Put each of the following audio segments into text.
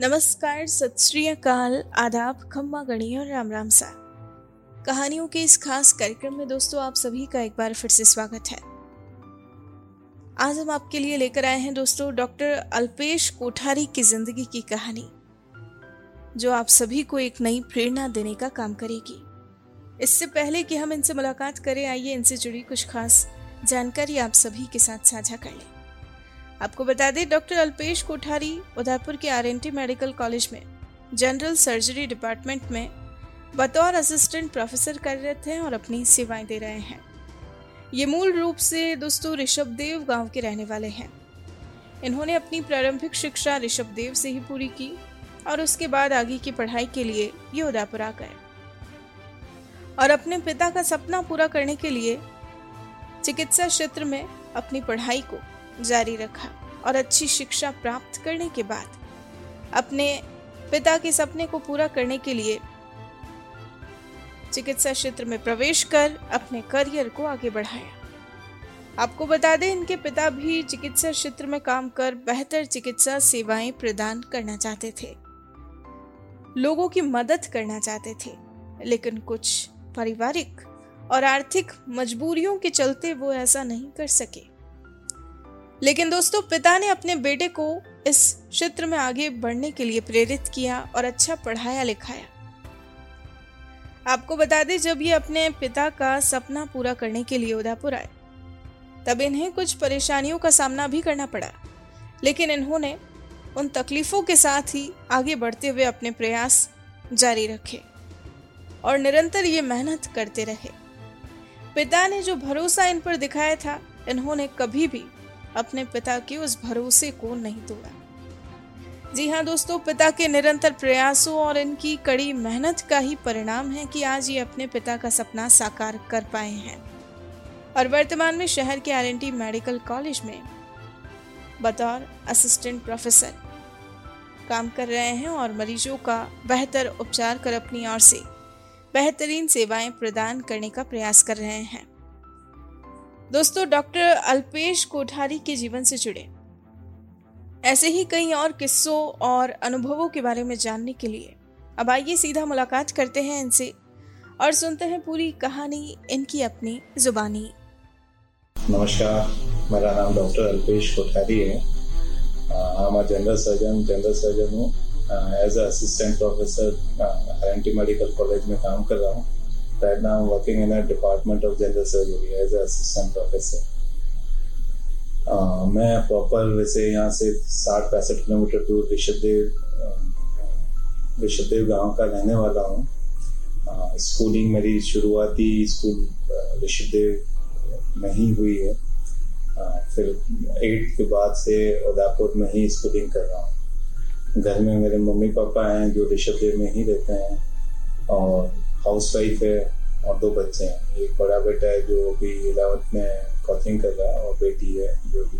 नमस्कार, सत श्री अकाल, आदाब, खम्मा गणी और राम राम सा। कहानियों के इस खास कार्यक्रम में दोस्तों आप सभी का एक बार फिर से स्वागत है। आज हम आपके लिए लेकर आए हैं दोस्तों डॉक्टर अल्पेश कोठारी की ज़िंदगी की कहानी, जो आप सभी को एक नई प्रेरणा देने का काम करेगी। इससे पहले कि हम इनसे मुलाकात करें, आइए इनसे जुड़ी कुछ खास जानकारी आप सभी के साथ साझा कर लें। आपको बता दें, डॉक्टर अल्पेश कोठारी, उदयपुर के आरएनटी मेडिकल कॉलेज में, जनरल सर्जरी डिपार्टमेंट में बतौर असिस्टेंट प्रोफेसर कार्यरत हैं और अपनी सेवाएँ दे रहे हैं। ये मूल रूप से दोस्तों ऋषभदेव गाँव के रहने वाले हैं। इन्होंने अपनी प्रारंभिक शिक्षा ऋषभदेव से ही पूरी की और उसके बाद आगे की पढ़ाई के लिए ये उदयपुर आ गए। और अपने पिता का सपना पूरा करने के लिए चिकित्सा क्षेत्र में अपनी पढ़ाई को जारी रखा और अच्छी शिक्षा प्राप्त करने के बाद अपने पिता के सपने को पूरा करने के लिए चिकित्सा क्षेत्र में प्रवेश कर अपने करियर को आगे बढ़ाया। आपको बता दें, इनके पिता भी चिकित्सा क्षेत्र में काम कर बेहतर चिकित्सा सेवाएँ प्रदान करना चाहते थे। लोगों की मदद करना चाहते थे, लेकिन कुछ पारिवारिक और आर्थिक मजबूरियों के चलते वो ऐसा नहीं कर सके। लेकिन दोस्तों, पिता ने अपने बेटे को इस क्षेत्र में आगे बढ़ने के लिए प्रेरित किया और अच्छा पढ़ाया लिखाया। आपको बता दें, जब ये अपने पिता का सपना पूरा करने के लिए उदयपुर आए, तब इन्हें कुछ परेशानियों का सामना भी करना पड़ा। लेकिन इन्होंने उन तकलीफों के साथ ही आगे बढ़ते हुए अपने प्रयास जारी रखे और निरंतर ये मेहनत करते रहे। पिता ने जो भरोसा इन पर दिखाया था, इन्होंने कभी भी अपने पिता के उस भरोसे को नहीं तोड़ा। जी हाँ दोस्तों, पिता के निरंतर प्रयासों और इनकी कड़ी मेहनत का ही परिणाम है कि आज ये अपने पिता का सपना साकार कर पाए हैं। और वर्तमान में शहर के आरएनटी मेडिकल कॉलेज में बतौर असिस्टेंट प्रोफेसर काम कर रहे हैं और मरीजों का बेहतर उपचार कर अपनी ओर से बेहतरीन सेवाएँ प्रदान करने का प्रयास कर रहे हैं। दोस्तों, डॉक्टर अल्पेश कोठारी के जीवन से जुड़े। ऐसे ही कई और किस्सों और अनुभवों के बारे में जानने के लिए अब आइए सीधा मुलाकात करते हैं इनसे और सुनते हैं पूरी कहानी इनकी अपनी जुबानी। नमस्कार, मेरा नाम डॉक्टर अल्पेश कोठारी है। मैं जनरल सर्जन जनरल सर्जन हूँ। As assistant professor R medical college में काम कर रहा हूँ। Right now, I'm working in a department of general surgery as an assistant professor. Uh, मैं प्रॉपर वैसे यहाँ से साठ पैंसठ किलोमीटर दूर ऋषभदेव ऋषभदेव गाँव का रहने वाला हूँ। स्कूलिंग मेरी शुरुआती स्कूल ऋषभदेव में ही हुई है। आ, फिर एट के बाद से उदयपुर में ही स्कूलिंग कर रहा हूँ। घर में मेरे मम्मी पापा हैं जो ऋषभदेव में ही रहते हैं और हाउस वाइफ है और दो बच्चे हैं। एक बड़ा बेटा है जो अभी इलेवंथ में कोचिंग कर रहा है और बेटी है जो भी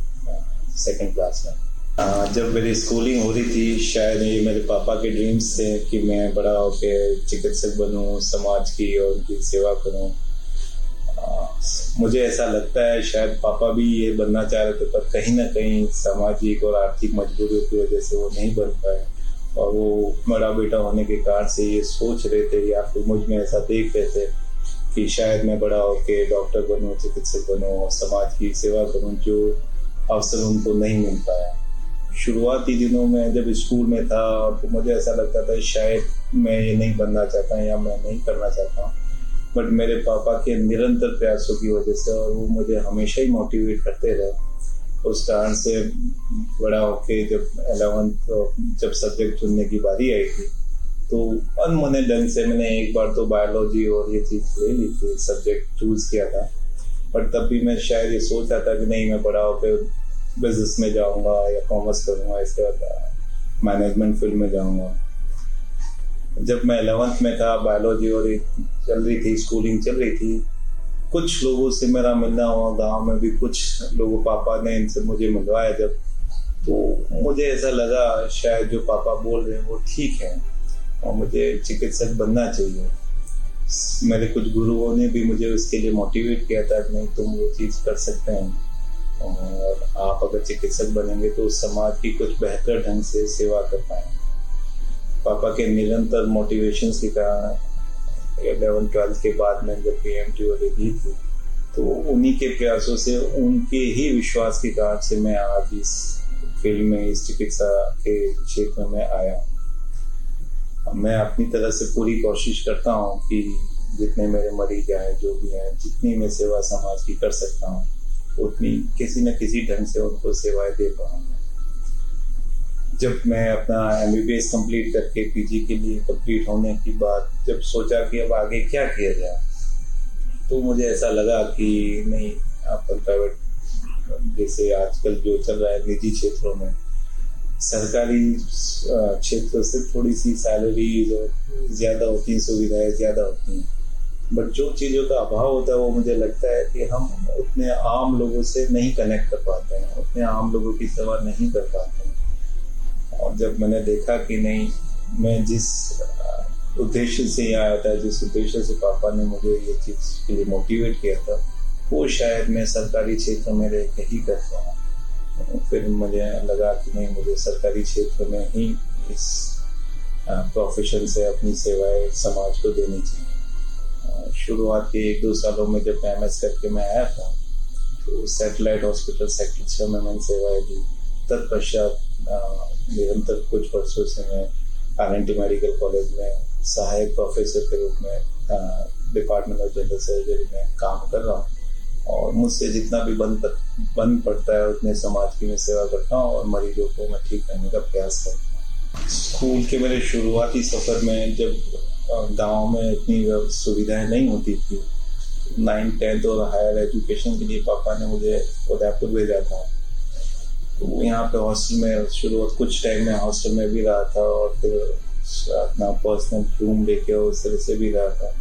सेकेंड क्लास में। जब मेरी स्कूलिंग हो रही थी, शायद ये मेरे पापा के ड्रीम्स थे कि मैं बड़ा होकर चिकित्सक बनूं, समाज की और उनकी सेवा करूँ। मुझे ऐसा लगता है शायद पापा भी ये बनना चाह रहे थे, पर कहीं ना कहीं सामाजिक और आर्थिक मजबूरियों की वजह से वो नहीं बन पाए। और वो बड़ा बेटा होने के कारण से ये सोच रहे थे या फिर मुझमें ऐसा देख रहे थे कि शायद मैं बड़ा होके डॉक्टर बनूं, चिकित्सक बनूं समाज की सेवा करूँ जो अवसर उनको नहीं मिल पाया। शुरुआती दिनों में जब स्कूल में था तो मुझे ऐसा लगता था शायद मैं ये नहीं बनना चाहता या मैं नहीं करना चाहता। हूँ बट मेरे पापा के निरंतर प्रयासों की वजह से और वो मुझे हमेशा ही मोटिवेट करते रहे। उस कारण से बड़ा होके जब एलेवंथ जब सब्जेक्ट चुनने की बारी आई थी तो अनमने ढंग से मैंने एक बार तो बायोलॉजी और ये चीज़ ले ली थी सब्जेक्ट चूज़ किया था। बट तब भी मैं शायद ये सोच रहा था कि नहीं, मैं बड़ा होकर बिज़नेस में जाऊँगा या कॉमर्स करूँगा, इसके बाद मैनेजमेंट फ़ील्ड में जाऊँगा। जब मैं अलेवंथ में था बायोलॉजी और चल रही थी स्कूलिंग चल रही थी कुछ लोगों से मेरा मिलना हुआ गाँव में भी कुछ लोगों, पापा ने इनसे मुझे मिलवाया जब। तो मुझे ऐसा लगा शायद जो पापा बोल रहे हैं वो ठीक है और मुझे चिकित्सक बनना चाहिए। मेरे कुछ गुरुओं ने भी मुझे उसके लिए मोटिवेट किया था नहीं, तुम वो चीज़ कर सकते हैं। और आप अगर चिकित्सक बनेंगे तो समाज की कुछ बेहतर ढंग से सेवा कर पाएँगे। पापा के निरंतर मोटिवेशन के कारण इलेवन ट्वेल्थ के बाद में जब पी एम टी वाली दी थी तो उन्हीं के प्रयासों से, उनके ही विश्वास के कारण से मैं आज इस फ़ील्ड में, इस चिकित्सा के क्षेत्र में आया हूँ। मैं अपनी तरह से पूरी कोशिश करता हूँ कि जितने मेरे मरीज़ हैं, जो भी हैं, जितनी मैं सेवा समाज की कर सकता हूँ, उतनी किसी न किसी ढंग से उनको सेवाएँ दे पाऊँ। जब मैं अपना M B B S complete करके पी जी के लिए कंप्लीट होने की बात, जब सोचा कि अब आगे क्या किया जाए तो मुझे ऐसा लगा कि नहीं अपन प्राइवेट जैसे आजकल जो चल रहा है निजी क्षेत्रों में, सरकारी क्षेत्र से थोड़ी सी सैलरी ज़्यादा होती हैं, सुविधाएँ ज़्यादा होती हैं। बट जो चीज़ों का अभाव होता है, वो मुझे लगता है कि हम उतने आम लोगों से नहीं कनेक्ट कर पाते हैं, उतने आम लोगों की सेवा नहीं कर पाते। और जब मैंने देखा कि नहीं, मैं जिस उद्देश्य से यहाँ आया था, जिस उद्देश्य से पापा ने मुझे ये चीज़ के लिए मोटिवेट किया था, वो शायद मैं सरकारी क्षेत्र में रह के ही कर पाऊँ। फिर मुझे लगा कि नहीं, मुझे सरकारी क्षेत्र में ही इस प्रोफेशन से अपनी सेवाएँ समाज को देनी चाहिए। शुरुआत के एक दो सालों में जब एम एस करके मैं आया था तो सैटेलाइट हॉस्पिटल सेक्टर छः में मैंने सेवाएँ दी। तत्पश्चात निरंतर कुछ वर्षों से मैं R N T medical college में सहायक प्रोफेसर के रूप में डिपार्टमेंट ऑफ़ जनरल सर्जरी में काम कर रहा हूँ। और मुझसे जितना भी बन बन पड़ता है, उतने समाज की मैं सेवा करता हूँ और मरीजों को मैं ठीक करने का प्रयास करता हूँ। स्कूल के मेरे शुरुआती सफ़र में जब गाँव में इतनी सुविधाएँ नहीं होती थी, नाइन्थ, टेंथ और हायर एजुकेशन के लिए पापा ने मुझे उदयपुर भेजा था। यहाँ पे हॉस्टल में शुरुआत कुछ टाइम में हॉस्टल में भी रहा था और फिर अपना पर्सनल रूम लेके उस तरह से भी रहा था।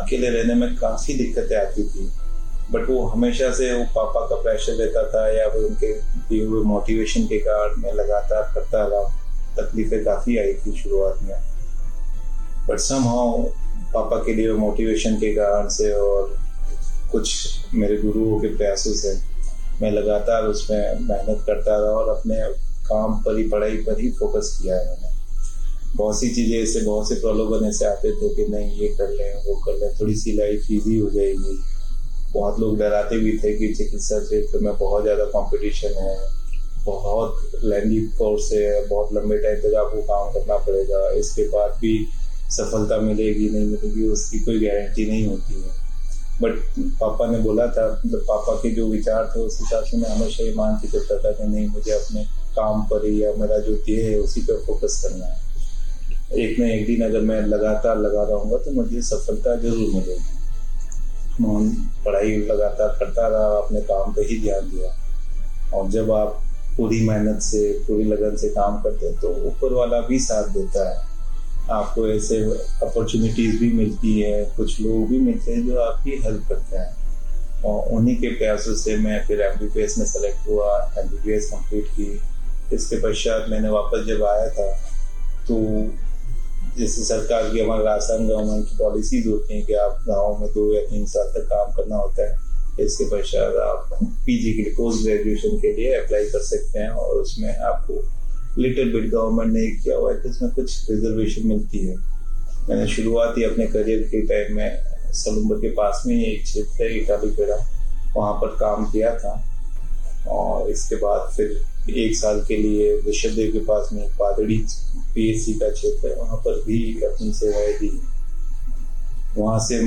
अकेले रहने में काफ़ी दिक्कतें आती थी बट वो हमेशा से वो पापा का प्रेशर रहता था या फिर उनके दिए हुए मोटिवेशन के कारण मैं लगातार करता रहा तकलीफें काफ़ी आई थी शुरुआत में। बट सम पापा के लिए मोटिवेशन के कारण से और कुछ मेरे गुरुओं के प्रयासों से मैं लगातार उसमें मेहनत करता रहा और अपने काम पर ही, पढ़ाई पर ही फोकस किया है मैंने बहुत सी चीज़ें ऐसे, बहुत से प्रलोभन ऐसे आते थे कि नहीं, ये कर लें, वो कर लें थोड़ी सी लाइफ ईजी हो जाएगी। बहुत लोग डराते भी थे कि चिकित्सा क्षेत्र में बहुत ज़्यादा कंपटीशन है, बहुत लेंदी कोर्स है, बहुत लंबे टाइम तक आपको काम करना पड़ेगा, इसके बाद भी सफलता मिलेगी, नहीं मिलेगी, उसकी कोई गारंटी नहीं होती है। बट पापा ने बोला था मतलब पापा के जो विचार थे, उस हिसाब से मैं हमेशा ये मान के चलता था कि नहीं, मुझे अपने काम पर ही या मेरा जो ध्येय है, उसी पर फोकस करना है। एक न एक दिन अगर मैं लगातार लगा रहूँगा तो मुझे सफलता ज़रूर मिलेगी। मोहन पढ़ाई लगातार करता रहा, अपने काम पे ही ध्यान दिया। और जब आप पूरी मेहनत से, पूरी लगन से काम करते हैं तो ऊपर वाला भी साथ देता है। आपको ऐसे अपॉर्चुनिटीज़ भी मिलती है, कुछ लोग भी मिलते हैं जो आपकी हेल्प करते हैं। और उन्हीं के प्रयासों से मैं फिर एमबीबीएस में सेलेक्ट हुआ एम बी कंप्लीट की। इसके पश्चात मैंने वापस जब आया था तो जैसे सरकार की हमारे राजस्थान गवर्नमेंट की पॉलिसीज़ होती हैं कि आप गाँव में दो या तीन साल तक काम करना होता है, इसके पश्चात आप पीजी के लिए पोस्ट ग्रेजुएशन के लिए अप्लाई कर सकते हैं और उसमें आपको लिटिल बिट गवर्नमेंट ने किया हुआ है तो उसमें कुछ रिजर्वेशन मिलती है। मैंने शुरुआत ही अपने करियर के टाइम में सलुम्बर के पास में ही एक क्षेत्र है, इटाली पेड़ा वहाँ पर काम किया था। और इसके बाद फिर एक साल के लिए ऋषभदेव के पास में पादड़ी पीएससी का क्षेत्र है। वहाँ पर भी अपनी सेवाएँ दी। वहाँ से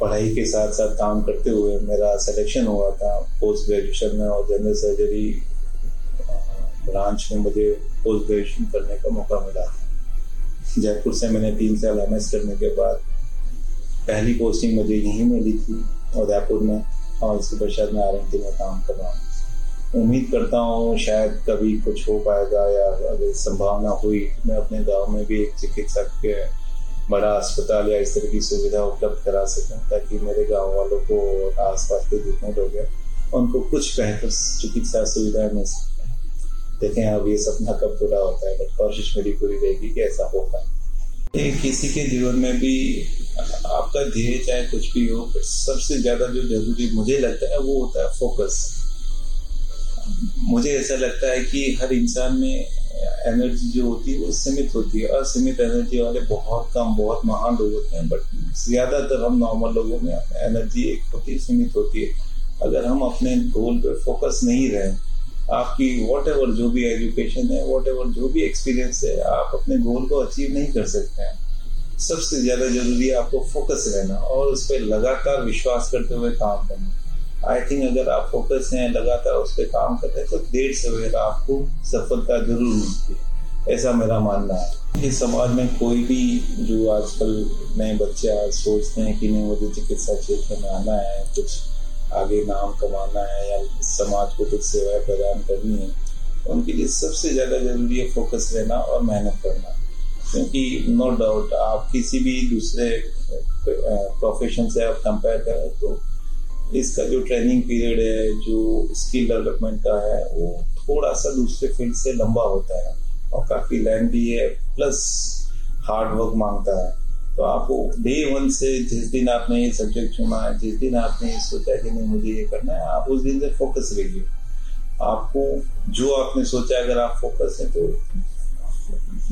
पढ़ाई के साथ साथ काम करते हुए मेरा सिलेक्शन हुआ था। पोस्ट ग्रेजुएशन में और जनरल सर्जरी ब्रांच में मुझे पोस्ट ग्रेजुएशन करने का मौका मिला। था जयपुर से मैंने तीन साल एमएस करने के बाद पहली पोस्टिंग मुझे यहीं मिली थी, उदयपुर में, और इसके पश्चात मैं आर में काम कर रहा हूँ। उम्मीद करता हूँ शायद कभी कुछ हो पाएगा या अगर संभावना हुई, मैं अपने गाँव में भी एक चिकित्सक के बड़ा अस्पताल या इस तरह की सुविधा उपलब्ध करा सकूँ, ताकि मेरे गाँव वालों को और आसपास के जितने लोग हैं, उनको कुछ बेहतर चिकित्सा सुविधाएँ मिल सकते हैं देखें अब ये सपना कब पूरा होता है बट कोशिश मेरी पूरी रहेगी कि ऐसा हो पाए। किसी के जीवन में भी आपका ध्येय चाहे कुछ भी हो बट सबसे ज़्यादा जो ज़रूरी मुझे लगता है वो होता है फोकस मुझे ऐसा लगता है कि हर इंसान में एनर्जी जो होती है वो सीमित होती है। असीमित एनर्जी वाले बहुत कम, बहुत महान लोग होते हैं बट ज़्यादातर हम नॉर्मल लोगों में एनर्जी एक होती है, सीमित होती है। अगर हम अपने गोल पे फोकस नहीं रहे आपकी वॉट एवर जो भी एजुकेशन है वॉट एवर जो भी एक्सपीरियंस है, आप अपने गोल को अचीव नहीं कर सकते हैं। सबसे ज़्यादा ज़रूरी है आपको फोकस रहना और उस पर लगातार विश्वास करते हुए काम करना। आई थिंक अगर आप फोकस हैं, लगातार उस पर काम करते हैं तो देर सवेर आपको सफलता ज़रूर मिलती है। ऐसा मेरा मानना है। इस समाज में कोई भी जो आजकल नए बच्चे आज सोचते हैं कि नहीं, मुझे चिकित्सा क्षेत्र में आना है, कुछ आगे नाम कमाना है या समाज को कुछ सेवाएँ प्रदान करनी है, उनके लिए सबसे ज़्यादा ज़रूरी है फोकस रहना और मेहनत करना। क्योंकि नो डाउट आप किसी भी दूसरे प्रोफेशन से आप कंपेयर करें तो इसका जो ट्रेनिंग पीरियड है, जो स्किल डेवलपमेंट का है, वो थोड़ा सा दूसरे फ़ील्ड से लंबा होता है और काफ़ी लेंथी है प्लस हार्ड वर्क माँगता है। तो आपको डे वन से जिस दिन आपने ये सब्जेक्ट चुना जिस दिन आपने ये सोचा कि नहीं, मुझे ये करना है, आप उस दिन से फोकस रहिए। आपको जो आपने सोचा अगर आप फोकस है तो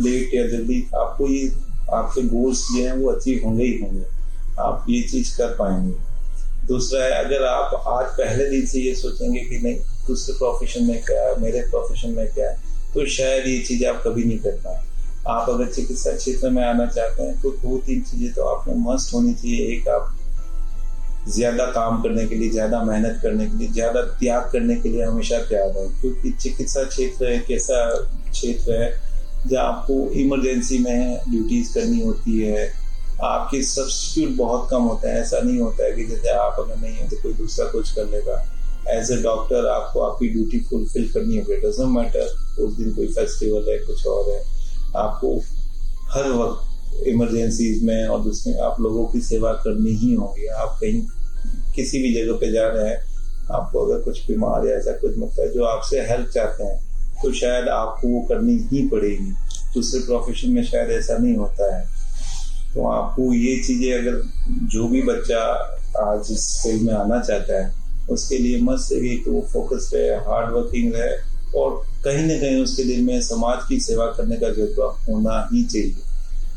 लेट या जल्दी आपको ये, आपके गोल्स जो हैं, वो अचीव होंगे ही होंगे। आप ये चीज़ कर पाएँगे। दूसरा है, अगर आप आज पहले दिन से ये सोचेंगे कि नहीं, दूसरे प्रोफेशन में क्या है, मेरे प्रोफेशन में क्या है तो शायद ये चीज़ आप कभी नहीं कर पाए आप अगर चिकित्सा क्षेत्र में आना चाहते हैं तो दो तीन चीज़ें तो आप में मस्ट होनी चाहिए। एक, आप ज़्यादा काम करने के लिए, ज़्यादा मेहनत करने के लिए, ज़्यादा त्याग करने के लिए हमेशा तैयार है क्योंकि चिकित्सा क्षेत्र एक ऐसा क्षेत्र है जहाँ आपको इमरजेंसी में ड्यूटीज़ करनी होती है। आपके सब्सिट्यूट बहुत कम होते हैं। ऐसा नहीं होता है कि जैसे आप अगर नहीं है तो कोई दूसरा कुछ कर लेगा। एज ए डॉक्टर आपको आपकी ड्यूटी फुलफिल करनी होगी डजेंट मैटर उस दिन कोई फेस्टिवल है, कुछ और है। आपको हर वक्त इमरजेंसीज में और दूसरे आप लोगों की सेवा करनी ही होगी। आप कहीं किसी भी जगह पे जा रहे हैं, आपको अगर कुछ बीमार या ऐसा कुछ मतलब जो आपसे हेल्प चाहते हैं तो शायद आपको वो करनी ही पड़ेगी। दूसरे प्रोफेशन में शायद ऐसा नहीं होता है। तो आपको ये चीज़ें अगर जो भी बच्चा आज इस फ़ील्ड में आना चाहता है, उसके लिए मस्त है कि वो फोकस रहे हार्ड वर्किंग रहे और कहीं ना कहीं उसके दिल में समाज की सेवा करने का जज्बा होना ही चाहिए।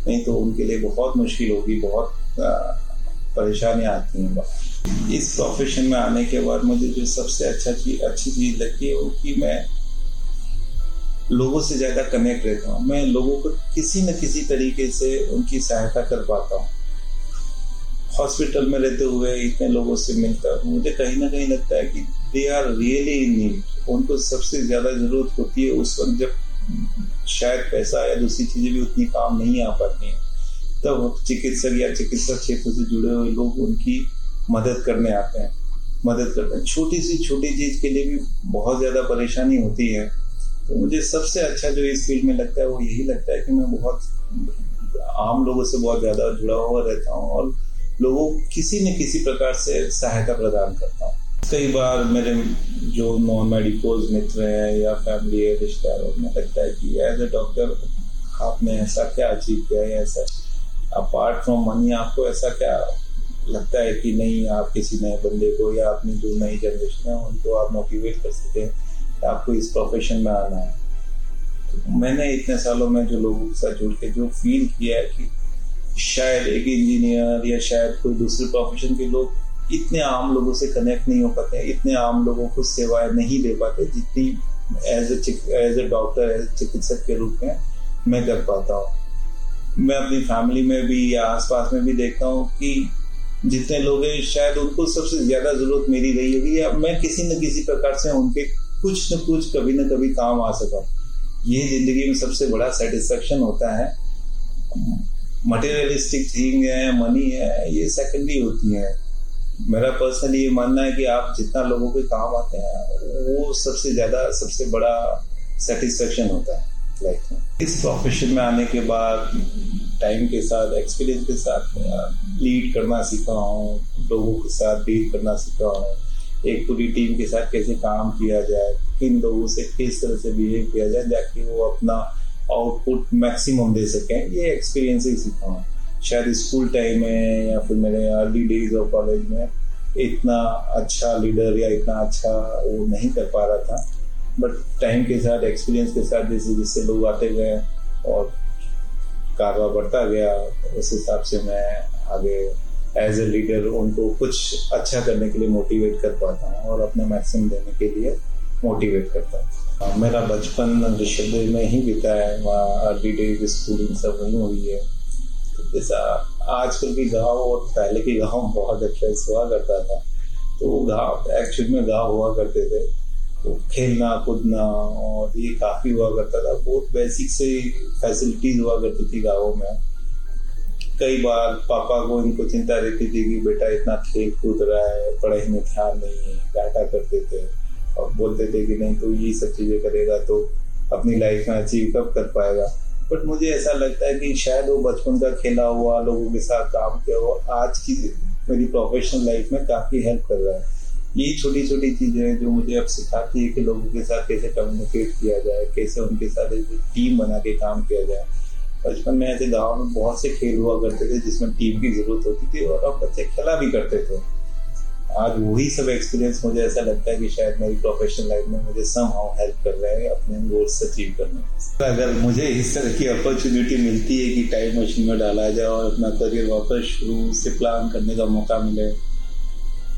नहीं तो उनके लिए बहुत मुश्किल होगी, बहुत परेशानियाँ आती हैं। इस प्रोफेशन में आने के बाद मुझे जो सबसे अच्छा चीज़, अच्छी चीज़ लगती है वो कि मैं लोगों से ज़्यादा कनेक्ट रहता हूँ। मैं लोगों को किसी न किसी तरीके से उनकी सहायता कर पाता हूँ। हॉस्पिटल में रहते हुए इतने लोगों से मिलता हूँ। मुझे कहीं ना कहीं लगता है कि they are really in need उनको सबसे ज़्यादा ज़रूरत होती है उस वक्त जब शायद पैसा या दूसरी चीज़ें भी उतनी काम नहीं आ पाती हैं, तब चिकित्सक या चिकित्सा क्षेत्र से जुड़े हुए लोग उनकी मदद करने आते हैं। मदद करते हैं। छोटी सी छोटी चीज़ के लिए भी बहुत ज़्यादा परेशानी होती है। तो मुझे सबसे अच्छा जो इस फ़ील्ड में लगता है, वो यही लगता है कि मैं बहुत आम लोगों से बहुत ज़्यादा जुड़ा हुआ रहता हूँ और लोगों किसी न किसी प्रकार से सहायता प्रदान करता हूँ। कई बार मेरे जो नॉन मेडिकल मित्र हैं या फैमिली है रिश्तेदार उन्हें लगता है कि एज ए डॉक्टर आपने ऐसा क्या अचीव किया है, ऐसा अपार्ट फ्रॉम मनी आपको ऐसा क्या लगता है कि नहीं, आप किसी नए बंदे को या अपनी जो नई जनरेशन है, उनको आप मोटिवेट कर सके आपको इस प्रोफेशन में आना है? तो मैंने इतने सालों में जो लोगों के साथ जुड़ के जो फील किया है कि शायद एक इंजीनियर या शायद कोई दूसरे प्रोफेशन के लोग इतने आम लोगों से कनेक्ट नहीं हो पाते, इतने आम लोगों को सेवाएँ नहीं दे पाते जितनी as as a doctor as चिकित्सक के रूप में मैं कर पाता हूँ। मैं अपनी फैमिली में भी या आसपास में भी देखता हूँ कि जितने लोग हैं, शायद उनको सबसे ज़्यादा ज़रूरत मेरी रही होगी या मैं किसी न किसी प्रकार से उनके कुछ न कुछ कभी न कभी काम आ सका। ये ज़िंदगी में सबसे बड़ा सेटिस्फेक्शन होता है। मटेरियलिस्टिक थिंग है मनी है, ये सेकेंडरी होती है। मेरा पर्सनली ये मानना है कि आप जितना लोगों के काम आते हैं, वो सबसे ज़्यादा, सबसे बड़ा सेटिस्फेक्शन होता है लाइफ में। इस प्रोफेशन में आने के बाद टाइम के साथ एक्सपीरियंस के साथ लीड करना सीखा हूँ, लोगों के साथ डील करना सीखा हूँ, एक पूरी टीम के साथ कैसे काम किया जाए, किन लोगों से किस तरह से बिहेव किया जाए ताकि वो अपना आउटपुट मैक्सिमम दे सकें, ये एक्सपीरियंस ही सीखा हूँ। शायद स्कूल टाइम में या फिर मेरे अर्ली डेज़ ऑफ़ कॉलेज में इतना अच्छा लीडर या इतना अच्छा वो नहीं कर पा रहा था। बट टाइम के साथ एक्सपीरियंस के साथ जैसे जैसे लोग आते गए और कारवा बढ़ता गया, उस हिसाब से मैं आगे एज ए लीडर उनको कुछ अच्छा करने के लिए मोटिवेट कर पाता हूँ और अपने मैक्सिमम देने के लिए मोटिवेट करता हूँ। मेरा बचपन ऋषभ में ही बीता है, वहाँ अर्ली डेज़ स्कूलिंग सब वहीं हुई है। जैसा आजकल के गाँव और पहले के गाँव बहुत डिफरेंस हुआ करता था। तो वो गाँव एक्चुअल में गाँव हुआ करते थे। तो खेलना, कूदना और ये काफ़ी हुआ करता था। बहुत बेसिक से फैसिलिटीज़ हुआ करती थी गाँव में। कई बार पापा को इनको चिंता रहती थी कि बेटा इतना खेल कूद रहा है, पढ़ाई में ध्यान नहीं है, डांटा करते थे। और बोलते थे कि नहीं तो ये सब चीज़ें करेगा तो अपनी लाइफ में अचीव कब कर पाएगा? बट मुझे ऐसा लगता है कि शायद वो बचपन का खेला हुआ, लोगों के साथ काम किया हुआ, आज की मेरी प्रोफेशनल लाइफ में काफ़ी हेल्प कर रहा है। ये छोटी छोटी चीज़ें हैं जो मुझे अब सिखाती है कि लोगों के साथ कैसे कम्युनिकेट किया जाए, कैसे उनके साथ एक टीम बना के काम किया जाए। बचपन में ऐसे गाँव में बहुत से खेल हुआ करते थे जिसमें टीम की ज़रूरत होती थी और अब बच्चे खेला भी करते थे। आज वही सब एक्सपीरियंस मुझे ऐसा लगता है कि शायद मेरी प्रोफेशनल लाइफ में मुझे सम हाउ हेल्प कर रहे हैं अपने गोल्स अचीव करने में। अगर मुझे इस तरह की अपॉर्चुनिटी मिलती है कि टाइम मशीन में डाला जाए और अपना करियर वापस शुरू से प्लान करने का मौका मिले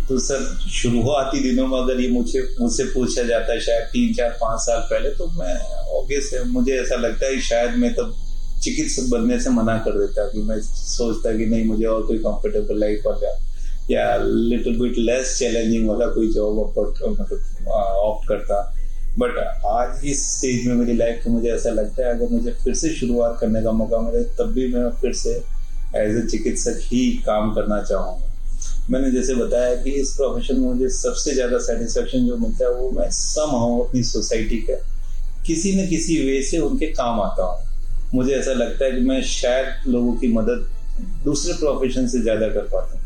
तो सर शुरुआती दिनों में अगर ये मुझे, मुझसे पूछा जाता है शायद तीन, चार, पाँच साल पहले तो मैं ऑब्वियस है, मुझे ऐसा लगता है शायद मैं तब चिकित्सक बनने से मना कर देता कि मैं सोचता कि नहीं, मुझे और कोई कंफर्टेबल लाइफ वाला या लिटिल बिट लेस चैलेंजिंग वाला कोई जॉब मतलब ऑप्ट करता। बट आज इस स्टेज में मेरी लाइफ में मुझे ऐसा लगता है, अगर मुझे फिर से शुरुआत करने का मौका मिले, तब भी मैं फिर से एज ए चिकित्सक ही काम करना चाहूँगा। मैंने जैसे बताया कि इस प्रोफेशन में मुझे सबसे ज़्यादा सेटिस्फेक्शन जो मिलता है, वो मैं सम हूँ अपनी सोसाइटी का किसी न किसी वे से उनके काम आता हूँ। मुझे ऐसा लगता है कि मैं शायद लोगों की मदद दूसरे प्रोफेशन से ज़्यादा कर पाता हूँ।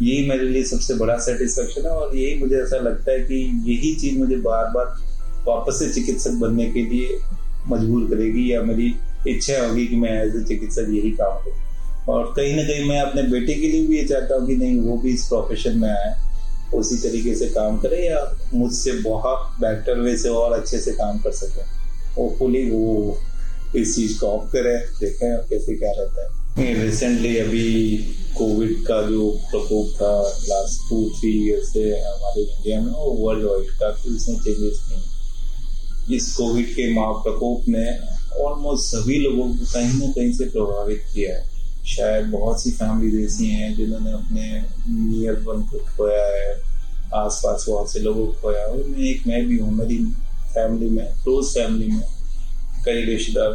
यही मेरे लिए सबसे बड़ा सेटिस्फेक्शन है और यही मुझे ऐसा लगता है कि यही चीज़ मुझे बार बार वापस से चिकित्सक बनने के लिए मजबूर करेगी या मेरी इच्छा होगी कि मैं एज ए चिकित्सक यही काम करूँ। और कहीं ना कहीं मैं अपने बेटे के लिए भी ये चाहता हूँ कि नहीं, वो भी इस प्रोफेशन में आए, उसी तरीके से काम करे या मुझसे बहुत बेटर वे से और अच्छे से काम कर सके। होपफुली वो इस चीज़ को ऑफ़ करे, देखें कैसे क्या रहता है। रिसेंटली अभी कोविड का जो प्रकोप था लास्ट टू थ्री ईयर से हमारे इंडिया में और वर्ल्ड वाइड काफ़ी उसमें चेंजेस नहीं। इस कोविड के महा प्रकोप ने ऑलमोस्ट सभी लोगों को कहीं ना कहीं से प्रभावित किया है। शायद बहुत सी फैमिली ऐसी हैं जिन्होंने अपने नियर वन को खोया है, आसपास बहुत से लोगों को खोया है। उनमें एक मैं भी हूँ, मेरी फैमिली में क्लोज फैमिली में कई रिश्तेदार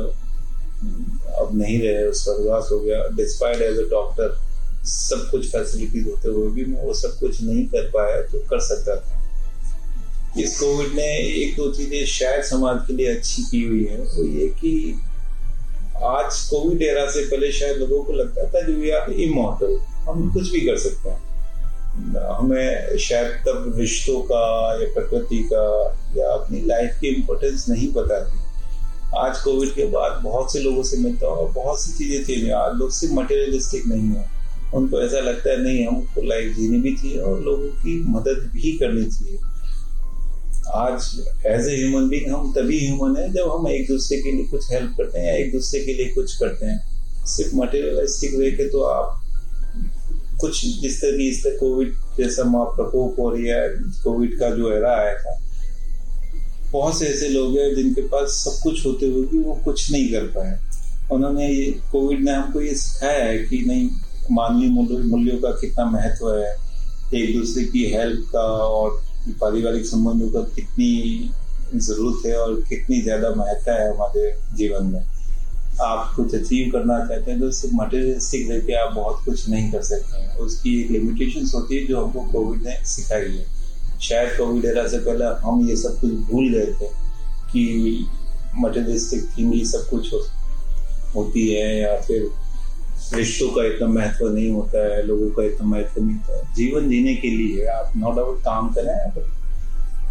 अब नहीं रहे उस स्वर्गवास हो गया। डिस्पाइट एज अ डॉक्टर सब कुछ फैसिलिटीज़ होते हुए भी मैं वो सब कुछ नहीं कर पाया तो कर सकता था। इस कोविड ने एक दो चीज़ें शायद समाज के लिए अच्छी की हुई है। वो ये कि आज कोविड एरा से पहले शायद लोगों को लगता था कि वी आर इमोटल हम कुछ भी कर सकते हैं। हमें शायद तब रिश्तों का या प्रकृति का या अपनी लाइफ की इम्पोर्टेंस नहीं पता थी। आज कोविड के बाद बहुत से लोगों से मिलता हूँ और बहुत सी चीज़ें थी। आज लोग सिर्फ़ मटेरियलिस्टिक नहीं है। उनको ऐसा लगता है, नहीं, हमको लाइफ जीनी भी चाहिए और लोगों की मदद भी करनी चाहिए। आज एज ए ह्यूमन बींग हम तभी ह्यूमन है जब हम एक दूसरे के लिए कुछ हेल्प करते हैं या एक दूसरे के लिए कुछ करते हैं। सिर्फ़ मटेरियलिस्टिक वे के तो आप कुछ जिस तरह इस तरह कोविड जैसा प्रकोप हो रही है कोविड का जो एरा आया था, बहुत से ऐसे लोग हैं जिनके पास सब कुछ होते हुए भी वो कुछ नहीं कर पाए। उन्होंने ये कोविड ने हमको ये सिखाया है कि नहीं मानवीय मूल्यों का कितना महत्व है? एक दूसरे की हेल्प का और पारिवारिक संबंधों का कितनी ज़रूरत है और कितनी ज़्यादा महत्व है हमारे जीवन में? आप कुछ अचीव करना चाहते हैं तो सिर्फ़ मटेरियलिस्टिक रहकर आप बहुत कुछ नहीं कर सकते हैं। उसकी एक लिमिटेशन होती है जो हमको कोविड ने सिखाई है। शायद कोविड एरा से पहले हम ये सब कुछ भूल गए थे कि मटेरियलिस्टिक थिंग ही सब कुछ हो, होती है या फिर रिश्तों का इतना महत्व नहीं होता है, लोगों का इतना महत्व नहीं होता है। जीवन जीने के लिए आप नो डाउट काम करें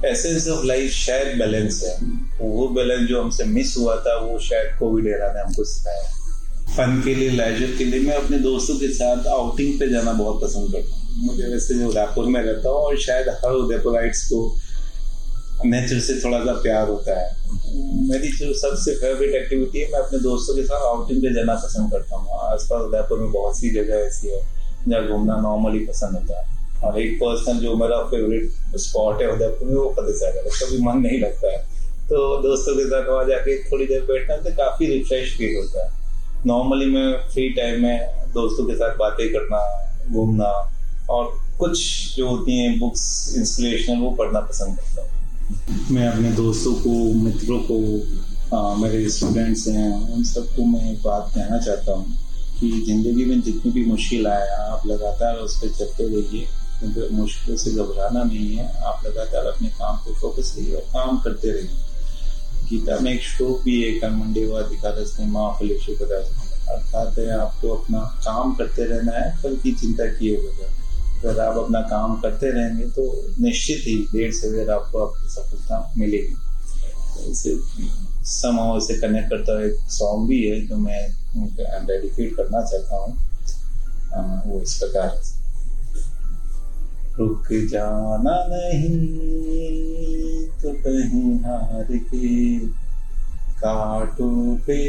एसेंस ऑफ़ लाइफ शायद बैलेंस है। वो बैलेंस जो हमसे मिस हुआ था, वो शायद कोविड एरा ने हमको सिखाया। फन के लिए लेजर के लिए मैं अपने दोस्तों के साथ आउटिंग पे जाना बहुत पसंद करता हूँ। मुझे वैसे जो उदयपुर में रहता हूँ और शायद हर उदयपुराइट्स को नेचर से थोड़ा सा प्यार होता है। मेरी जो सबसे फेवरेट एक्टिविटी है, मैं अपने दोस्तों के साथ आउटिंग पे जाना पसंद करता हूँ। आसपास उदयपुर में बहुत सी जगह ऐसी है, जहाँ घूमना नॉर्मली पसंद होता है। और एक पर्सन जो मेरा फेवरेट स्पॉट है उदयपुर में, वो फतेह सागर है कभी मन नहीं लगता है। तो दोस्तों के साथ वहाँ जाके थोड़ी देर बैठना तो काफ़ी रिफ्रेश फील होता है। नॉर्मली मैं फ्री टाइम में दोस्तों के साथ बातें करना, घूमना और कुछ जो होती हैं बुक्स इंस्पिरेशनल वो पढ़ना पसंद करता हूँ। मैं अपने दोस्तों को मित्रों को आ, मेरे स्टूडेंट्स हैं उन सबको मैं एक बात कहना चाहता हूँ कि ज़िंदगी में जितनी भी मुश्किल आए आप लगातार उस पर चलते रहिए क्योंकि मुश्किलों से घबराना नहीं है आप लगातार अपने काम पे फोकस रहिए और काम करते रहिए। गीता में एक श्लोक भी है कर्मंडे व अधिकार माँ फलेश अर्थात है आपको अपना काम करते रहना है फल की चिंता किए बगैर। अगर आप अपना काम करते रहेंगे तो निश्चित ही देर से देर आपको आपकी सफलता मिलेगी। इसे समाओ से कनेक्ट करता एक सॉन्ग भी है जो मैं डेडिकेट करना चाहता हूँ। वो इस प्रकार रुक जाना नहीं तो कहीं हार के काटो पे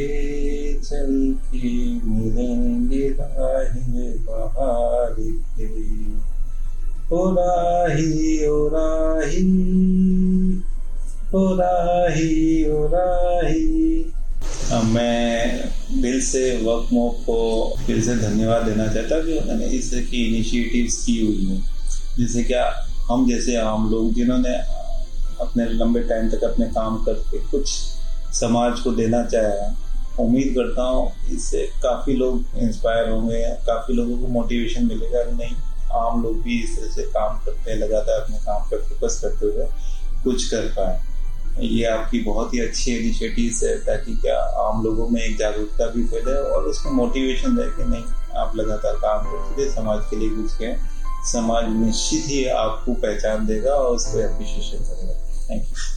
चल के मिलेंगे राहें बाहर के। ओ राही ओ राही ओ राही ओ राही। मैं दिल से वर्क मोप को दिल से धन्यवाद देना चाहता हूँ उन्होंने इस तरह की इनिशिएटिव्स की हुई हैं। जैसे क्या हम जैसे आम लोग जिन्होंने अपने लंबे टाइम तक अपने काम करके कुछ समाज को देना चाहे उम्मीद करता हूँ इससे काफ़ी लोग इंस्पायर होंगे, काफ़ी लोगों को मोटिवेशन मिलेगा। नहीं, आम लोग भी इस तरह से काम करते हैं, लगातार अपने काम पर फोकस करते हुए कुछ कर पाए। ये आपकी बहुत ही अच्छी इनिशिएटिव है, ताकि क्या आम लोगों में एक जागरूकता भी फैले और उसमें मोटिवेशन रहे कि नहीं, आप लगातार काम करते थे समाज के लिए कुछ कहें। समाज निश्चित ही आपको पहचान देगा और उसको अप्रिशिएशन करेगा। Thank you